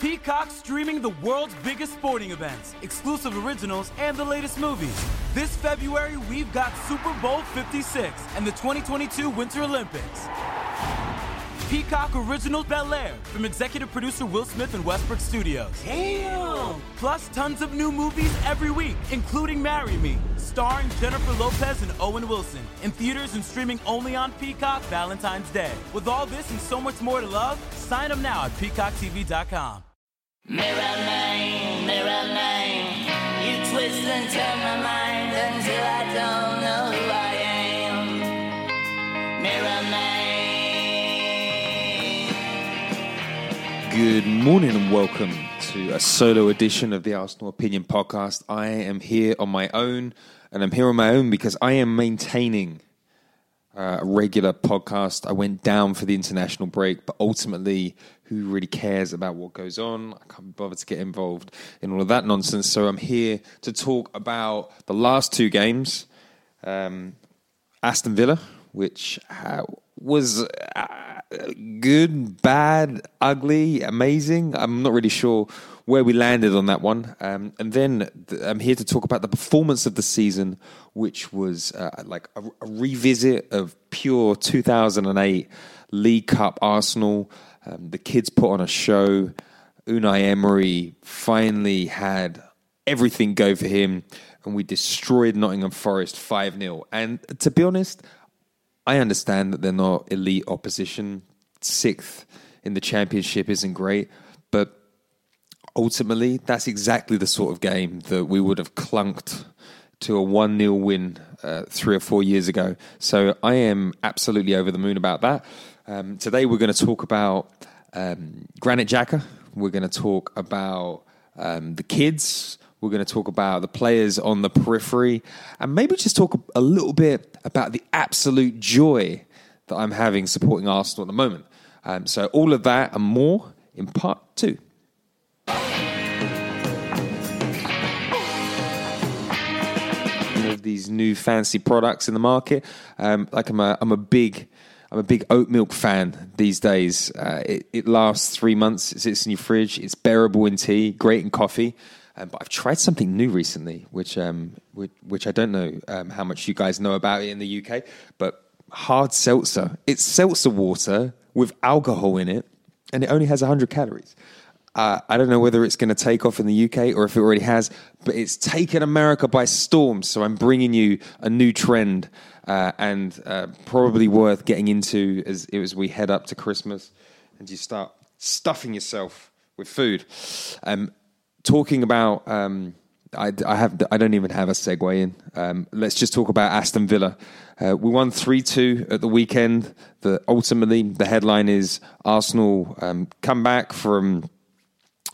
Peacock streaming the world's biggest sporting events, exclusive originals, and the latest movies. This February, we've got Super Bowl 56 and the 2022 Winter Olympics. Peacock Original Bel Air from executive producer Will Smith and Westbrook Studios. Damn! Plus tons of new movies every week, including Marry Me, starring Jennifer Lopez and Owen Wilson. In theaters and streaming only on Peacock Valentine's Day. With all this and so much more to love, sign up now at peacocktv.com. Mirror man, mirror man, you twist and turn my mind until I don't know who I am. Mirror man. Good morning and welcome to a solo edition of the Arsenal Opinion Podcast. I am here on my own, and I'm here on my own because I am maintaining a regular podcast. I went down for the international break, but ultimately, who really cares about what goes on? I can't be bothered to get involved in all of that nonsense. So I'm here to talk about the last two games. Um, Aston Villa, which uh, was uh, good, bad, ugly, amazing. I'm not really sure where we landed on that one. Um, and then th- I'm here to talk about the performance of the season, which was uh, like a, a revisit of pure 2008 League Cup Arsenal. Um, the kids put on a show. Unai Emery finally had everything go for him, and we destroyed Nottingham Forest 5 0. And to be honest, I understand that they're not elite opposition. Sixth in the championship isn't great, but ultimately, that's exactly the sort of game that we would have clunked to a 1 0 win uh, three or four years ago. So I am absolutely over the moon about that. Um, today, we're going to talk about um, Granit Xhaka. We're going to talk about um, the kids. We're going to talk about the players on the periphery and maybe just talk a little bit about the absolute joy that I'm having supporting Arsenal at the moment. Um, so, all of that and more in part two. Of these new fancy products in the market, um, like I'm a, I'm a big, I'm a big oat milk fan these days. Uh, it, it lasts three months. It sits in your fridge. It's bearable in tea, great in coffee. Um, but I've tried something new recently, which um, which, which I don't know um, how much you guys know about it in the UK, but hard seltzer. It's seltzer water with alcohol in it, and it only has 100 calories. Uh, I don't know whether it's going to take off in the UK or if it already has, but it's taken America by storm. So I'm bringing you a new trend uh, and uh, probably worth getting into as, as we head up to Christmas and you start stuffing yourself with food. Um, talking about, um, I, I, have, I don't even have a segue in. Um, let's just talk about Aston Villa. Uh, we won 3 2 at the weekend. The, ultimately, the headline is Arsenal um, come back from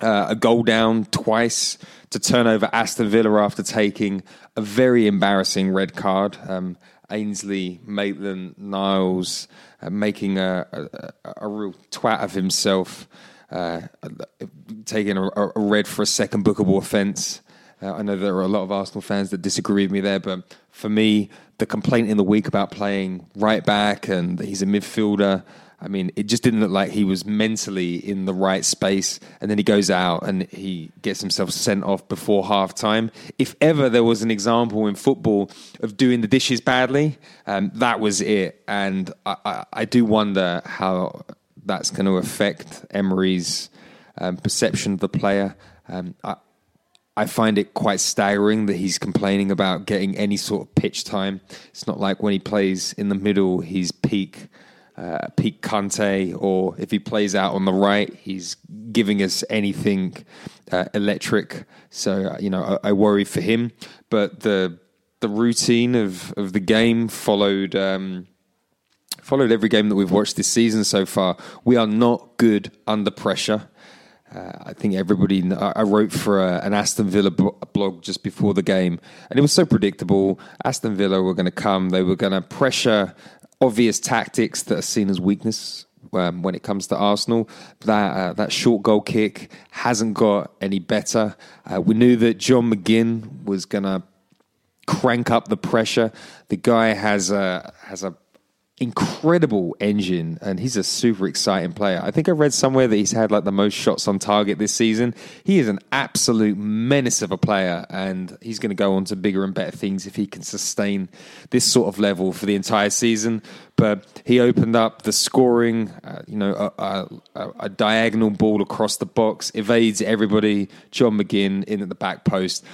uh, a goal down twice to turn over Aston Villa after taking a very embarrassing red card. Um, Ainsley, Maitland, Niles uh, making a, a, a, real twat of himself. uh, taking a, a red for a second bookable offence. Uh, I know there are a lot of Arsenal fans that disagree with me there, but for me, the complaint in the week about playing right back and he's a midfielder. I mean, it just didn't look like he was mentally in the right space. And then he goes out and he gets himself sent off before half time. If ever there was an example in football of doing the dishes badly, um, that was it. And I, I, I, do wonder how that's going to affect Emery's um, perception of the player. Um, I, I find it quite staggering that he's complaining about getting any sort of pitch time. It's not like when he plays in the middle, he's peak, uh, peak Kante, or if he plays out on the right, he's giving us anything uh, electric. So uh, you know, I, I, worry for him. But the the routine of of the game followed. Um, followed every game that we've watched this season so far. We are not good under pressure. Uh, I think everybody. I wrote for a, an Aston Villa blog just before the game, and it was so predictable. Aston Villa were going to come. They were going to pressure obvious tactics that are seen as weakness um, when it comes to Arsenal. That uh, that short goal kick hasn't got any better. Uh, we knew that John McGinn was going to crank up the pressure. The guy has a has a incredible engine and he's a super exciting player. I think I read somewhere that he's had like the most shots on target this season. He is an absolute menace of a player and he's going to go on to bigger and better things if he can sustain this sort of level for the entire season. But he opened up the scoring, uh, you know, a, a, a, diagonal ball across the box, evades everybody. John McGinn in at the back post.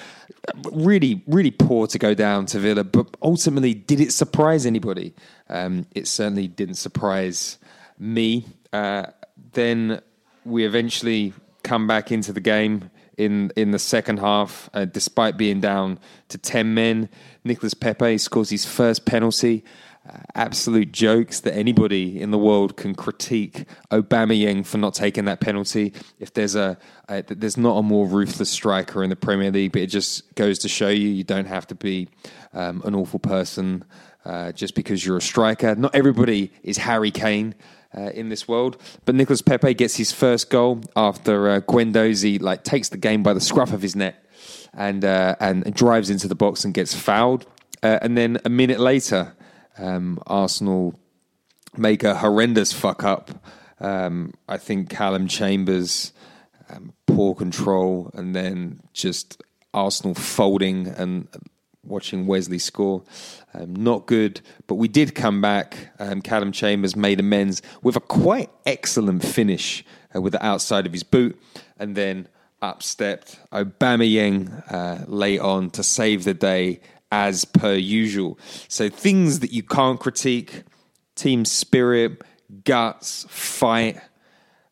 Really, really poor to go down to Villa, but ultimately, did it surprise anybody? Um, it certainly didn't surprise me. Uh, then we eventually come back into the game in in the second half, uh, despite being down to ten men. Nicolas Pepe scores his first penalty. Absolute jokes that anybody in the world can critique Aubameyang for not taking that penalty. If there's a, a, there's not a more ruthless striker in the Premier League, but it just goes to show you you don't have to be um, an awful person uh, just because you're a striker. Not everybody is Harry Kane. Uh, in this world, but Nicolas Pepe gets his first goal after uh, Guendouzi like takes the game by the scruff of his neck and uh, and drives into the box and gets fouled. Uh, and then a minute later, um, Arsenal make a horrendous fuck up. Um, I think Callum Chambers um, poor control, and then just Arsenal folding and watching Wesley score. Um, not good, but we did come back. Um, Callum Chambers made amends with a quite excellent finish uh, with the outside of his boot, and then up stepped Aubameyang uh, late on to save the day as per usual. So things that you can't critique: team spirit, guts, fight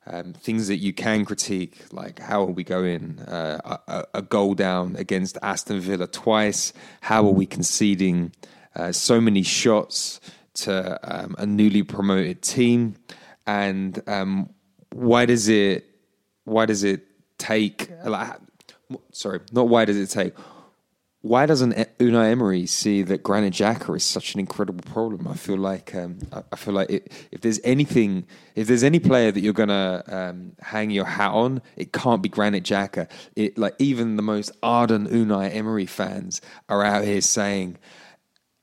um, things that you can critique, like how are we going uh, a, a, goal down against Aston Villa twice? How are we conceding uh, so many shots to um, a newly promoted team? And um, why does it why does it take? Like, sorry, not why does it take? Why doesn't Unai Emery see that Granit Xhaka is such an incredible problem? I feel like um, I feel like it, if there's anything, if there's any player that you're gonna um, hang your hat on, it can't be Granit Xhaka. It like even the most ardent Unai Emery fans are out here saying.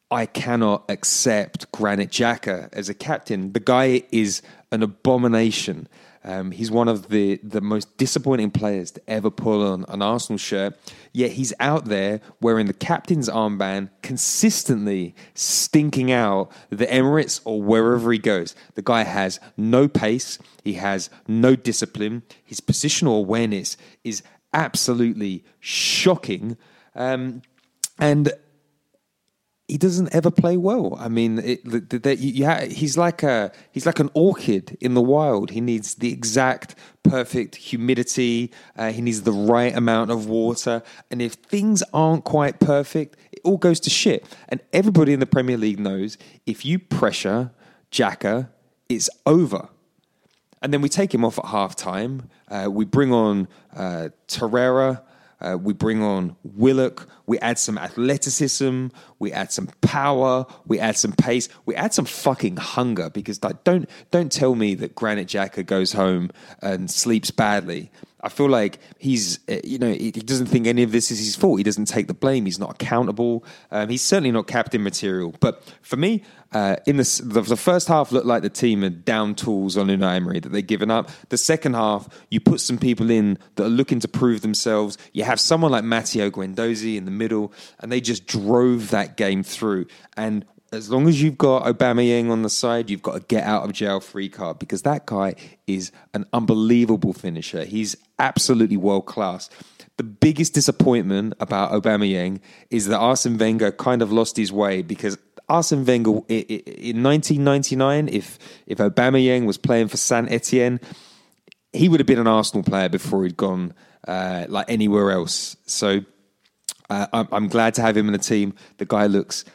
I cannot accept Granit Xhaka as a captain. The guy is an abomination. Um, he's one of the, the most disappointing players to ever pull on an Arsenal shirt. Yet he's out there wearing the captain's armband, consistently stinking out the Emirates or wherever he goes. The guy has no pace, he has no discipline. His positional awareness is absolutely shocking. Um, and he doesn't ever play well. I mean, it, that you, he's like a he's like an orchid in the wild. He needs the exact perfect humidity. Uh, he needs the right amount of water. And if things aren't quite perfect, it all goes to shit. And everybody in the Premier League knows if you pressure Xhaka, it's over. And then we take him off at half time. Uh, we bring on uh, Torreira Uh, we bring on Willock. We add some athleticism. We add some power. We add some pace. We add some fucking hunger because like, don't don't tell me that Granit Xhaka goes home and sleeps badly. I feel like he's, uh, you know, he doesn't think any of this is his fault. He doesn't take the blame. He's not accountable. Um, he's certainly not captain material. But for me, uh, in the, the, first half looked like the team had down tools on Unai Emery that they'd given up. The second half, you put some people in that are looking to prove themselves. You have someone like Matteo Guendouzi in the middle, and they just drove that game through. And as long as you've got Aubameyang on the side, you've got a get out of jail free card because that guy is an unbelievable finisher. He's absolutely world class. The biggest disappointment about Aubameyang is that Arsene Wenger kind of lost his way because Arsene Wenger in 1999, if if Aubameyang was playing for Saint Etienne, he would have been an Arsenal player before he'd gone uh, like anywhere else. So uh, I'm glad to have him in the team. The guy looks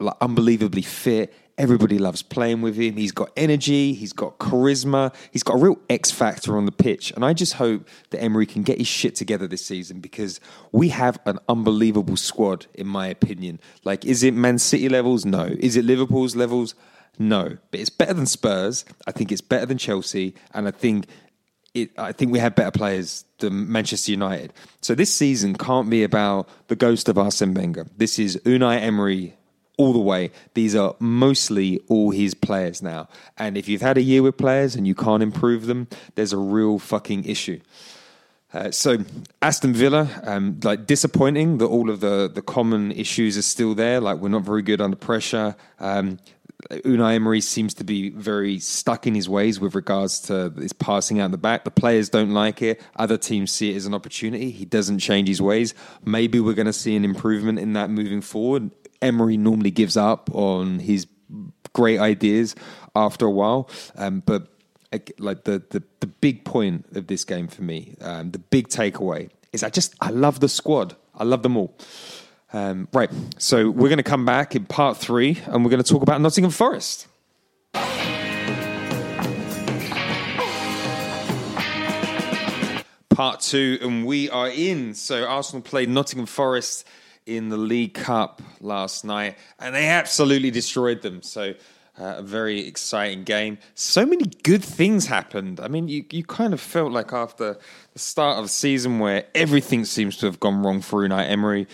like unbelievably fit. Everybody loves playing with him. He's got energy, he's got charisma, he's got a real X factor on the pitch. And I just hope that Emery can get his shit together this season because we have an unbelievable squad, in my opinion. Like, is it Man City levels? No. Is it Liverpool's levels? No. But it's better than Spurs. I think it's better than Chelsea. And I think it, I think we have better players than Manchester United. So this season can't be about the ghost of Arsene Wenger. This is Unai Emery all the way. These are mostly all his players now. And if you've had a year with players and you can't improve them, there's a real fucking issue. Uh, so Aston Villa, um, like disappointing that all of the the common issues are still there. Like we're not very good under pressure. Um, Unai Emery seems to be very stuck in his ways with regards to his passing out the back. The players don't like it. Other teams see it as an opportunity. He doesn't change his ways. Maybe we're going to see an improvement in that moving forward. Emery normally gives up on his great ideas after a while, um, but like the, the the big point of this game for me, um, the big takeaway is I just I love the squad. I love them all. Um, right, so we're going to come back in part three, and we're going to talk about Nottingham Forest. Part two, and we are in. So Arsenal played Nottingham Forest in the League Cup last night, and they absolutely destroyed them. So. Uh, a very exciting game. So many good things happened. I mean, you, you kind of felt like after the start of the season where everything seems to have gone wrong for Unai Emery,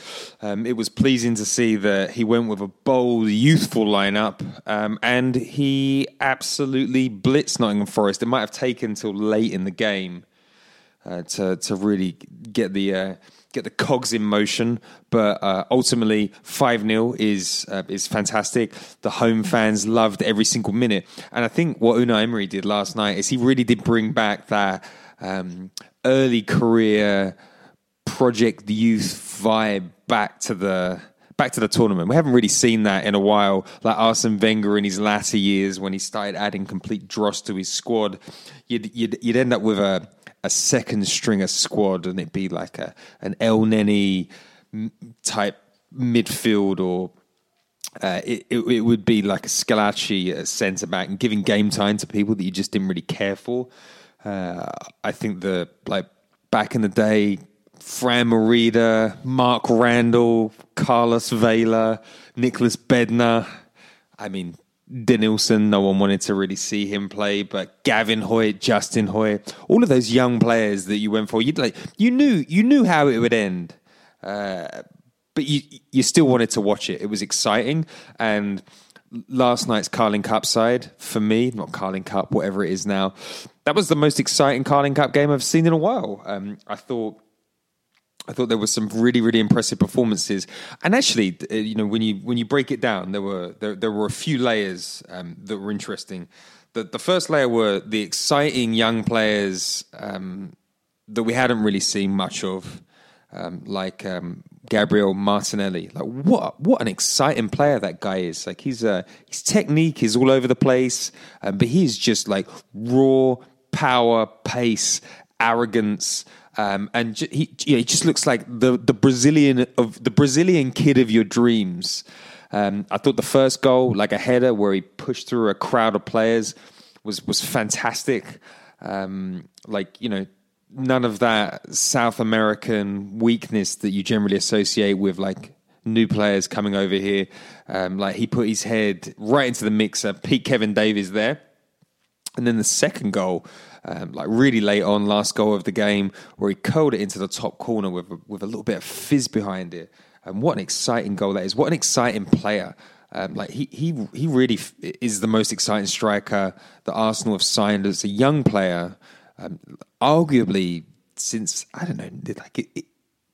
um, it was pleasing to see that he went with a bold, youthful lineup um, and he absolutely blitzed Nottingham Forest. It might have taken until late in the game uh, to, to really get the. Uh, get the cogs in motion. But uh, ultimately, five 0 is uh, is fantastic. The home fans loved every single minute, and I think what Unai Emery did last night is he really did bring back that um, early career project youth vibe back to the back to the tournament. We haven't really seen that in a while. Like Arsene Wenger in his latter years, when he started adding complete dross to his squad, you'd you'd, you'd end up with a a second stringer squad, and it'd be like a an Elneny type midfield, or uh, it, it, it would be like a Squillaci at centre back, and giving game time to people that you just didn't really care for. Uh, I think the like back in the day, Fran Merida, Mark Randall, Carlos Vela, Nicklas Bendtner. I mean, Denilson, no one wanted to really see him play, but Gavin Hoyte, Justin Hoyte, all of those young players that you went for, you like you knew you knew how it would end, uh, but you you still wanted to watch it. It was exciting, and last night's Carling Cup side for me, not Carling Cup, whatever it is now, that was the most exciting Carling Cup game I've seen in a while. Um, I thought I thought there were some really, really impressive performances, and actually, uh, you know, when you when you break it down, there were there, there were a few layers um, that were interesting. The the first layer were the exciting young players um, that we hadn't really seen much of, um, like um, Gabriel Martinelli. Like what what an exciting player that guy is! Like he's uh, his technique is all over the place, um, but he's just like raw power, pace, arrogance. Um, and he, he just looks like the, the Brazilian of the Brazilian kid of your dreams. Um, I thought the first goal, like a header where he pushed through a crowd of players, was was fantastic. Um, like you know, none of that South American weakness that you generally associate with like new players coming over here. Um, like he put his head right into the mixer, Pete Kevin Davies there. And then the second goal, um, like really late on, last goal of the game, where he curled it into the top corner with a, with a little bit of fizz behind it. And what an exciting goal that is! What an exciting player! Um, like he he he really f- is the most exciting striker that Arsenal have signed as a young player. Um, arguably since I don't know, like it, it,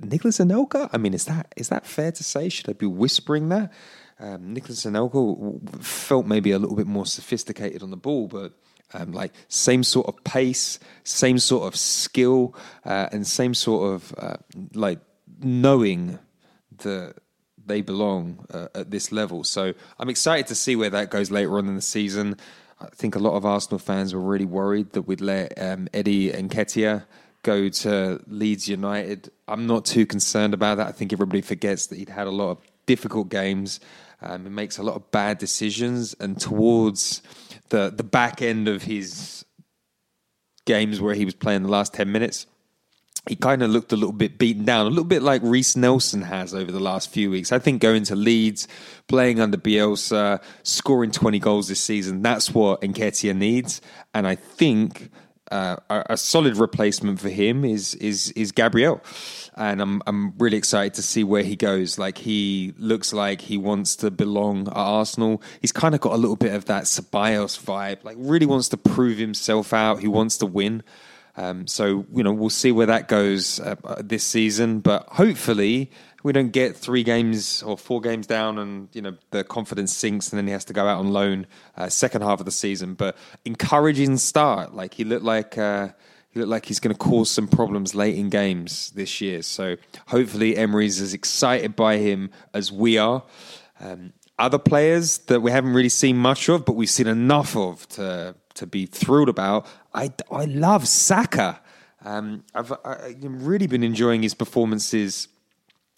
Nicolas Anelka. I mean, is that is that fair to say? Should I be whispering that? Um, Nicolas Anelka felt maybe a little bit more sophisticated on the ball, but um, like same sort of pace, same sort of skill, uh, and same sort of uh, like knowing that they belong uh, at this level. So I'm excited to see where that goes later on in the season. I think a lot of Arsenal fans were really worried that we'd let um, Eddie Nketiah go to Leeds United. I'm not too concerned about that. I think everybody forgets that he'd had a lot of difficult games. Um, he makes a lot of bad decisions, and towards the the back end of his games where he was playing the last ten minutes, he kind of looked a little bit beaten down, a little bit like Reiss Nelson has over the last few weeks. I think going to Leeds, playing under Bielsa, scoring 20 goals this season, that's what Nketiah needs. And I think uh, a, a, solid replacement for him is is is Gabriel, and I'm I'm really excited to see where he goes. Like he looks like he wants to belong at Arsenal. He's kind of got a little bit of that Ceballos vibe. Like really wants to prove himself out. He wants to win. Um, so you know we'll see where that goes uh, this season, but hopefully we don't get three games or four games down and you know the confidence sinks and then he has to go out on loan uh, second half of the season. But encouraging start, like he looked like uh, he looked like he's going to cause some problems late in games this year. So hopefully Emery's as excited by him as we are. Um, other players that we haven't really seen much of, but we've seen enough of to to be thrilled about. I I love Saka. Um, I've, I've really been enjoying his performances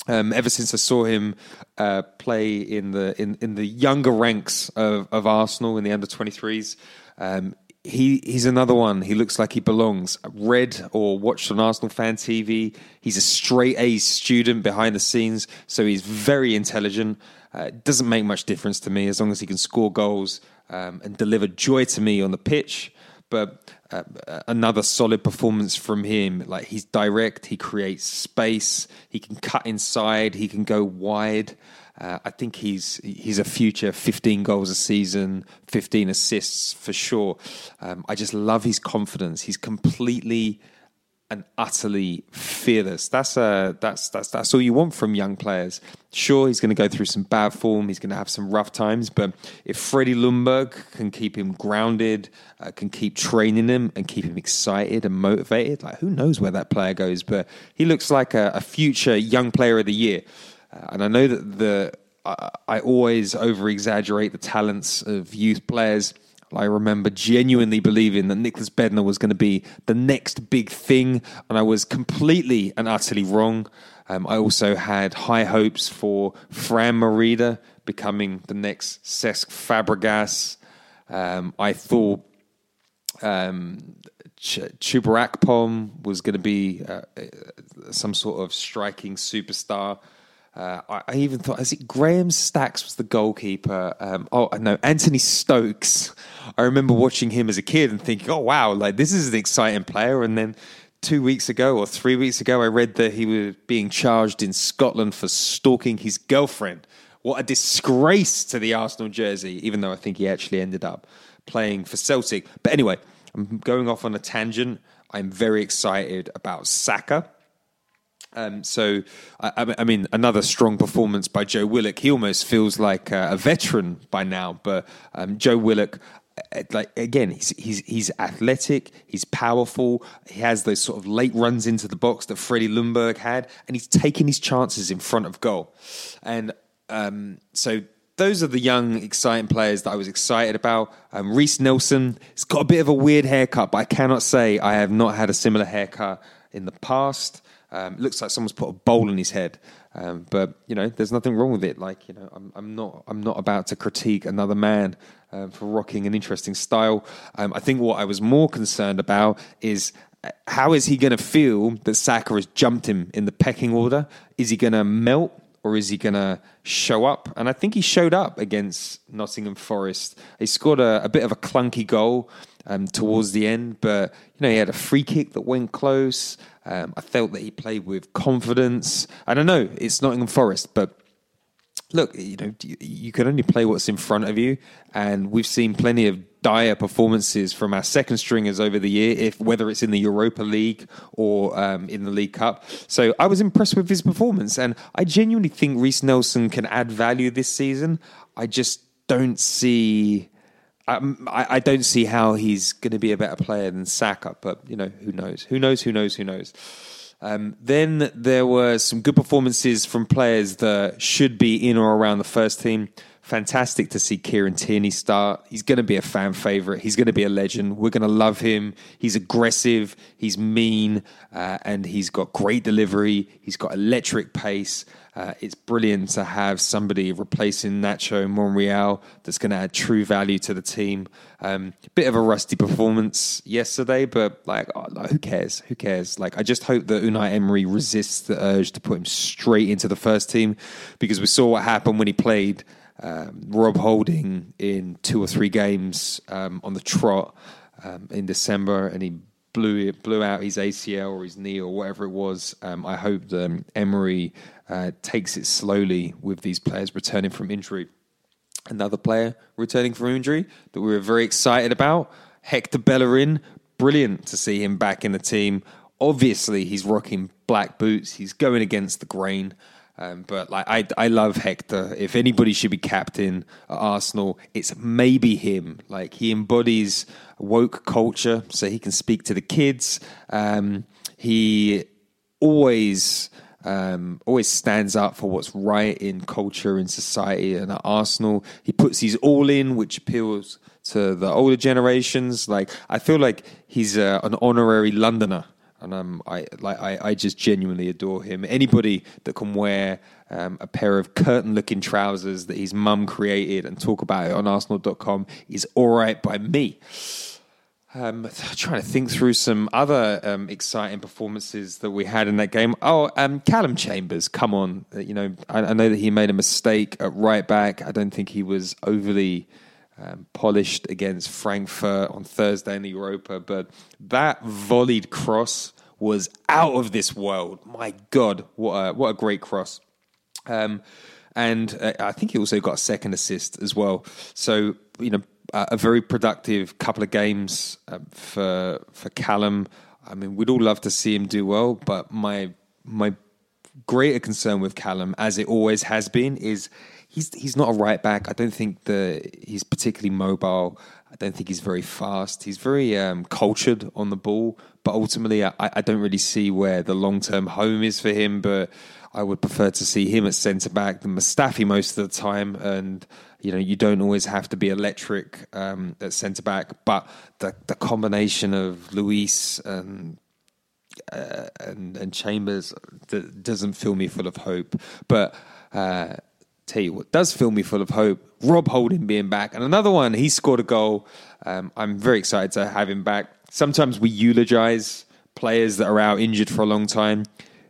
um, ever since I saw him uh, play in the in, in the younger ranks of, of Arsenal in the under 23s, um, he he's another one. He looks like he belongs. Read or watched on Arsenal fan TV. He's a straight A student behind the scenes, so he's very intelligent. Uh, doesn't make much difference to me as long as he can score goals um, and deliver joy to me on the pitch but uh, another solid performance from him. Like he's direct, he creates space, he can cut inside, he can go wide. Uh, I think he's he's a future 15 goals a season, 15 assists for sure. Um, I just love his confidence. He's completely and utterly fearless. That's uh, that's that's that's all you want from young players. Sure, he's going to go through some bad form. He's going to have some rough times, but if Freddie Ljungberg can keep him grounded, uh, can keep training him and keep him excited and motivated, like who knows where that player goes? But he looks like a, a future young player of the year. And I know that the I, I always over exaggerate the talents of youth players I remember genuinely believing that Nicklas Bendtner was going to be the next big thing, and I was completely and utterly wrong. Um, I also had high hopes for Fran Merida becoming the next Cesc Fabregas. Um, I thought um, Ch- Chuba Akpom was going to be uh, uh, some sort of striking superstar. Uh, I, I, even thought, is it Graham Stacks was the goalkeeper? Um, oh no, Anthony Stokes. I remember watching him as a kid and thinking, oh wow, like this is an exciting player. And then two weeks ago or three weeks ago, I read that he was being charged in Scotland for stalking his girlfriend. What a disgrace to the Arsenal jersey, even though I think he actually ended up playing for Celtic. But anyway, I'm going off on a tangent. I'm very excited about Saka. Um, so, I, I, mean, another strong performance by Joe Willock. He almost feels like a, veteran by now, but um, Joe Willock, uh, like again, he's he's he's athletic, he's powerful, he has those sort of late runs into the box that Freddie Ljungberg had, and he's taking his chances in front of goal. And um, so those are the young, exciting players that I was excited about. Um, Reiss Nelson, he's got a bit of a weird haircut, but I cannot say I have not had a similar haircut in the past. Um, looks like someone's put a bowl in his head. Um, but you know, there's nothing wrong with it. Like you know, I'm, I'm not I'm not about to critique another man um, for rocking an interesting style. Um, I think what I was more concerned about is how is he going to feel that Saka has jumped him in the pecking order? Is he going to melt or is he going to show up? And I think he showed up against Nottingham Forest. He scored a, a bit of a clunky goal um, towards the end, but you know he had a free kick that went close. Um, I felt that he played with confidence. I don't know it's Nottingham Forest, but look, you know, you can only play what's in front of you, and we've seen plenty of dire performances from our second stringers over the year, if whether it's in the Europa League or um, in the League Cup. So I was impressed with his performance, and I genuinely think Reiss Nelson can add value this season. I just don't see. Um, I, I don't see how he's going to be a better player than Saka, but you know who knows? Who knows? Who knows? Who knows? Um, then there were some good performances from players that should be in or around the first team. Fantastic to see Kieran Tierney start. He's going to be a fan favorite. He's going to be a legend. We're going to love him. He's aggressive. He's mean, uh, and he's got great delivery. He's got electric pace. Uh, it's brilliant to have somebody replacing Nacho Monreal that's going to add true value to the team. Um, bit of a rusty performance yesterday, but like, oh, who cares? Who cares? Like, I just hope that Unai Emery resists the urge to put him straight into the first team because we saw what happened when he played um, Rob Holding in two or three games um, on the trot um, in December, and he blew blew out his ACL or his knee or whatever it was. Um, I hope that um, Emery uh, takes it slowly with these players returning from injury. Another player returning from injury that we were very excited about, Hector Bellerin. Brilliant to see him back in the team. Obviously, he's rocking black boots. He's going against the grain. Um, but like I, I love Hector. If anybody should be captain at Arsenal, it's maybe him. Like he embodies woke culture, so he can speak to the kids. Um, he always um, always stands up for what's right in culture in society. And at Arsenal, he puts his all in, which appeals to the older generations. Like I feel like he's uh, an honorary Londoner and um, I like I, I just genuinely adore him. Anybody that can wear um, a pair of curtain-looking trousers that his mum created and talk about it on Arsenal.com is all right by me. Um, trying to think through some other um, exciting performances that we had in that game. Oh, um, Callum Chambers, come on! You know, I, I, know that he made a mistake at right back. I don't think he was overly um, polished against Frankfurt on Thursday in the Europa, but that volleyed cross was out of this world. My God, what a, what a great cross! Um, and uh, I think he also got a second assist as well. So you know, uh, a very productive couple of games uh, for for Callum. I mean, we'd all love to see him do well, but my my greater concern with Callum, as it always has been, is he's he's not a right back. I don't think the he's particularly mobile. I don't think he's very fast. He's very um, cultured on the ball, but ultimately, I, I don't really see where the long term home is for him. But I would prefer to see him at centre back than Mustafi most of the time. And you know, you don't always have to be electric um, at centre back, but the the combination of Luiz and uh, and, and Chambers doesn't fill me full of hope. But uh, tell you what does fill me full of hope Rob Holding being back. And another one, he scored a goal. Um, I'm very excited to have him back. Sometimes we eulogize players that are out injured for a long time.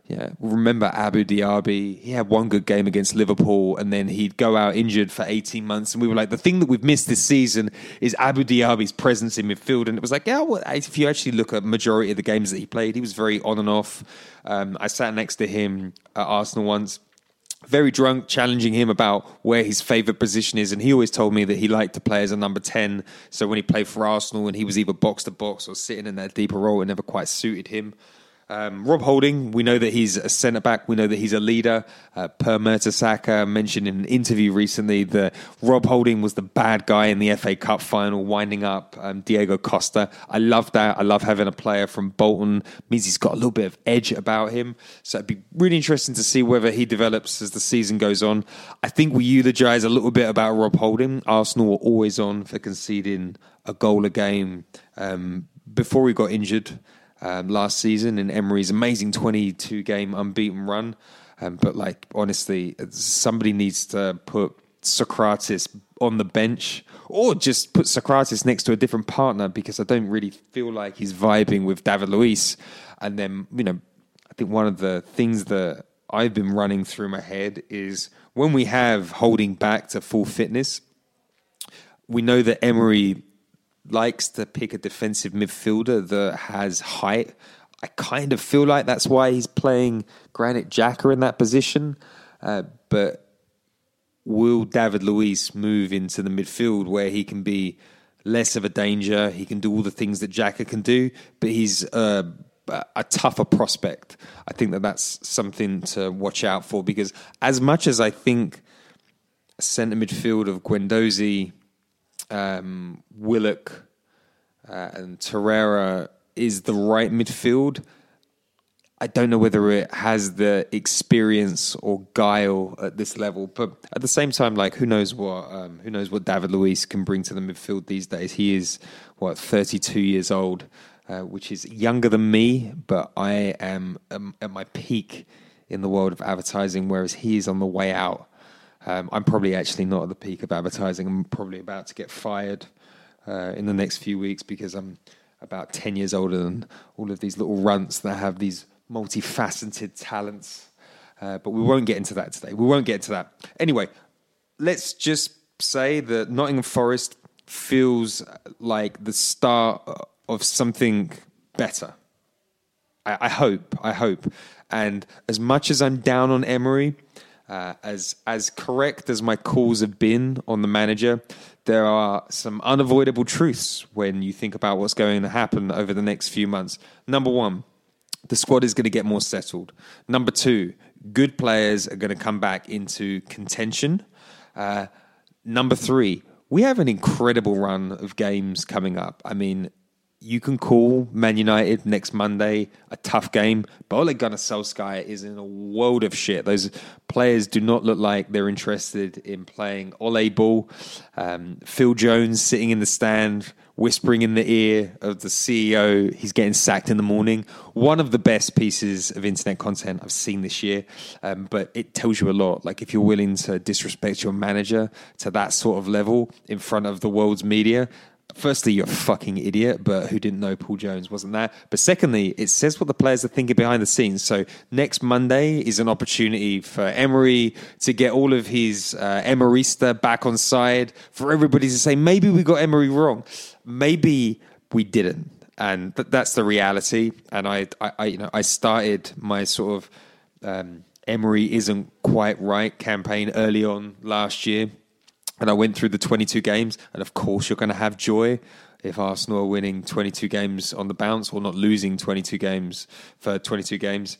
Yeah, remember Abu Diaby? He had one good game against Liverpool, and then he'd go out injured for 18 months. And we were like, the thing that we've missed this season is Abu Diaby's presence in midfield. And it was like, yeah, well, if you actually look at majority of the games that he played, he was very on and off. Um, I sat next to him at Arsenal once very drunk, challenging him about where his favourite position is. And he always told me that he liked to play as a number 10. So when he played for Arsenal and he was either box to box or sitting in that deeper role, it never quite suited him. Um, Rob Holding, we know that he's a centre back. We know that he's a leader. Uh, per Mertesacker mentioned in an interview recently that Rob Holding was the bad guy in the FA Cup final, winding up um, Diego Costa. I love that. I love having a player from Bolton. It means he's got a little bit of edge about him. So it'd be really interesting to see whether he develops as the season goes on. I think we eulogise a little bit about Rob Holding. Arsenal were always on for conceding a goal a game um, before he got injured um, last season in Emery's amazing 22 game unbeaten run. Um, but like honestly, somebody needs to put Sokratis on the bench, or just put Sokratis next to a different partner because I don't really feel like he's vibing with David Luiz. And then, you know, I think one of the things that I've been running through my head is when we have holding back to full fitness, we know that Emery likes to pick a defensive midfielder that has height. I kind of feel like that's why he's playing Granit Xhaka in that position. Uh, but will David Luiz move into the midfield where he can be less of a danger? He can do all the things that Xhaka can do, but he's uh, a tougher prospect. I think that that's something to watch out for because as much as I think centre midfield of Guendouzi, um, Willock, uh, and Torreira is the right midfield. I don't know whether it has the experience or guile at this level, but at the same time, like who knows what um, who knows what David Luiz can bring to the midfield these days. He is what thirty two years old, uh, which is younger than me, but I am um, at my peak in the world of advertising, whereas he is on the way out. Um, I'm probably actually not at the peak of advertising. I'm probably about to get fired uh, in the next few weeks because I'm about 10 years older than all of these little runts that have these multifaceted talents. Uh, but we won't get into that today. We won't get into that. Anyway, let's just say that Nottingham Forest feels like the start of something better. I, I hope. I hope. And as much as I'm down on Emery, uh, as as correct as my calls have been on the manager, there are some unavoidable truths when you think about what's going to happen over the next few months. Number one, the squad is going to get more settled. Number two, good players are going to come back into contention. Uh, number three, we have an incredible run of games coming up. I mean, you can call Man United next Monday a tough game, but Ole Gunnar Solskjaer is in a world of shit. Those players do not look like they're interested in playing Ole ball. Um, Phil Jones sitting in the stand, whispering in the ear of the CEO, he's getting sacked in the morning. One of the best pieces of internet content I've seen this year, um, but it tells you a lot. Like if you're willing to disrespect your manager to that sort of level in front of the world's media, firstly, you're a fucking idiot, but who didn't know Paul Jones wasn't there? But secondly, it says what the players are thinking behind the scenes. So next Monday is an opportunity for Emery to get all of his uh, Emerysta back on side, for everybody to say, maybe we got Emery wrong. Maybe we didn't. And th- that's the reality. And I, I, I, you know, I started my sort of um, Emery isn't quite right campaign early on last year and I went through the 22 games, and of course, you're going to have joy if Arsenal are winning 22 games on the bounce or not losing 22 games for 22 games.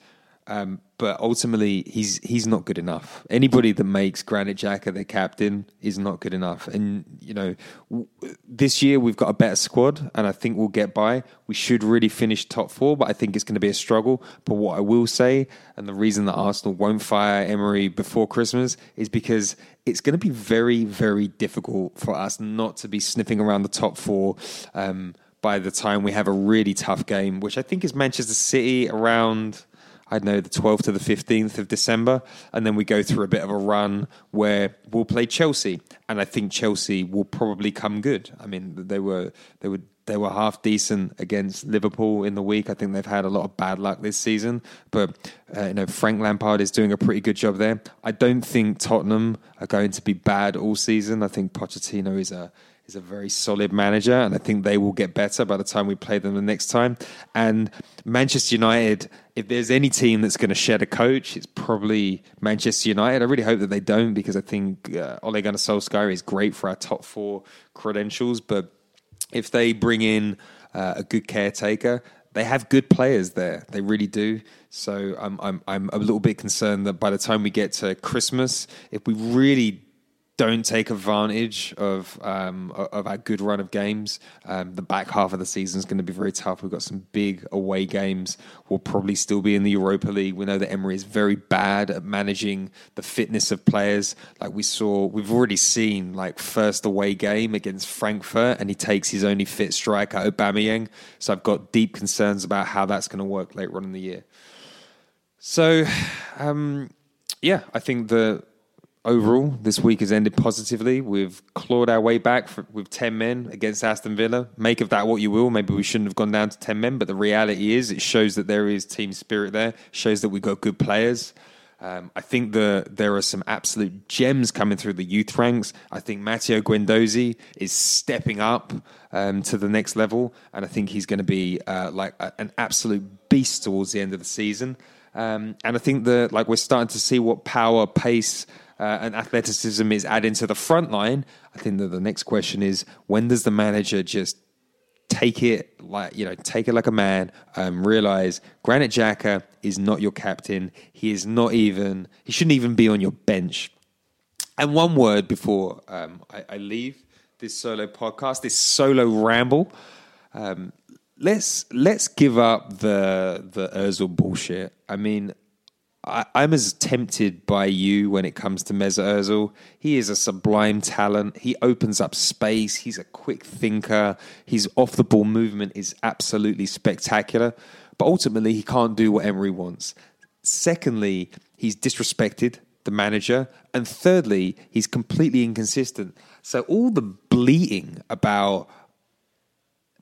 Um, but ultimately, he's he's not good enough. Anybody that makes Granit Xhaka their captain is not good enough. And you know, w- this year we've got a better squad, and I think we'll get by. We should really finish top four, but I think it's going to be a struggle. But what I will say, and the reason that Arsenal won't fire Emery before Christmas is because it's going to be very, very difficult for us not to be sniffing around the top four. Um, by the time we have a really tough game, which I think is Manchester City around I know, the 12th to the 15th of December. And then we go through a bit of a run where we'll play Chelsea. And I think Chelsea will probably come good. I mean, they were, they were, they were half decent against Liverpool in the week. I think they've had a lot of bad luck this season, but uh, you know Frank Lampard is doing a pretty good job there. I don't think Tottenham are going to be bad all season. I think Pochettino is a is a very solid manager, and I think they will get better by the time we play them the next time. And Manchester United, if there's any team that's going to shed a coach, it's probably Manchester United. I really hope that they don't because I think uh, Ole Gunnar Solskjaer is great for our top four credentials. But if they bring in uh, a good caretaker, they have good players there. They really do. So I'm I'm I'm a little bit concerned that by the time we get to Christmas, if we really don't take advantage of um, of our good run of games. Um, the back half of the season is going to be very tough. We've got some big away games. We'll probably still be in the Europa League. We know that Emery is very bad at managing the fitness of players. Like we saw, we've already seen like first away game against Frankfurt, and he takes his only fit striker Aubameyang. So I've got deep concerns about how that's going to work later on in the year. So, um, yeah, I think the overall, this week has ended positively. We've clawed our way back for, with 10 men against Aston Villa. Make of that what you will. Maybe we shouldn't have gone down to 10 men, but the reality is it shows that there is team spirit there, shows that we've got good players. Um, I think the, there are some absolute gems coming through the youth ranks. I think Matteo Guendouzi is stepping up um, to the next level, and I think he's going to be uh, like a, an absolute beast towards the end of the season. Um, and I think that like we're starting to see what power, pace, uh, and athleticism is adding to the front line. I think that the next question is when does the manager just take it like you know take it like a man um, realize Granit Xhaka is not your captain. He is not even he shouldn't even be on your bench. And one word before um, I, I, leave this solo podcast this solo ramble. Um, let's let's give up the the Ozil bullshit. I mean I, am as tempted by you when it comes to Mesut Ozil. He is a sublime talent. He opens up space. He's a quick thinker. His off the ball movement is absolutely spectacular. But ultimately, he can't do what Emery wants. Secondly, he's disrespected the manager. And thirdly, he's completely inconsistent. So all the bleating about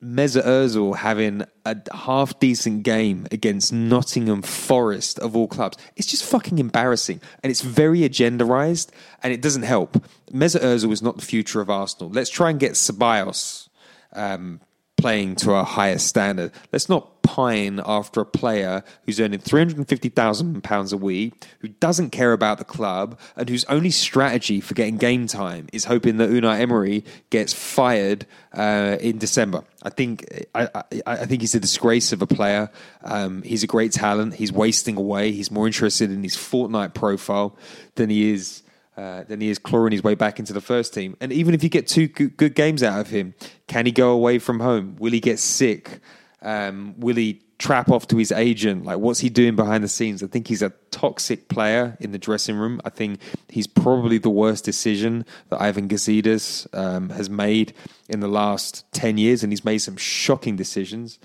Mesut Ozil having a half decent game against Nottingham Forest of all clubs. It's just fucking embarrassing, and it's very agendarized, and it doesn't help. Mesut Ozil is not the future of Arsenal. Let's try and get Ceballos um, playing to a higher standard. Let's not pine after a player who's earning £350,000 a week, who doesn't care about the club, and whose only strategy for getting game time is hoping that Unai Emery gets fired uh, in December. I think I, I, I, think he's a disgrace of a player. Um, he's a great talent. He's wasting away. He's more interested in his Fortnite profile than he is uh, than he is clawing his way back into the first team. And even if you get two good, good games out of him, can he go away from home? Will he get sick? Um, will he trap off to his agent? Like, what's he doing behind the scenes? I think he's a toxic player in the dressing room. I think he's probably the worst decision that Ivan Gazidis um, has made in the last 10 years, and he's made some shocking decisions.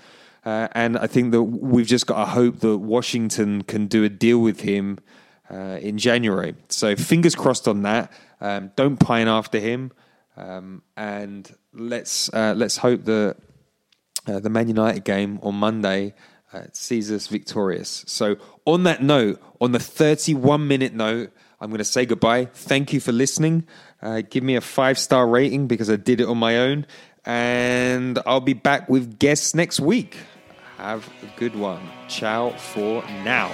Uh, and I think that we've just got to hope that Washington can do a deal with him uh, in January. So fingers crossed on that. Um, don't pine after him, um, and let's uh, let's hope that uh, the Man United game on Monday uh, sees us victorious. So on that note, on the 31 minute note, I'm going to say goodbye. Thank you for listening. Uh, give me a five star rating because I did it on my own, and I'll be back with guests next week. Have a good one. Ciao for now.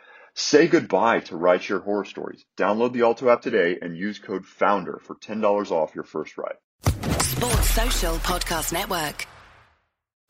Say goodbye to rideshare horror stories. Download the Alto app today and use code FOUNDER for $10 off your first ride. Sports Social Podcast Network.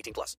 18 plus.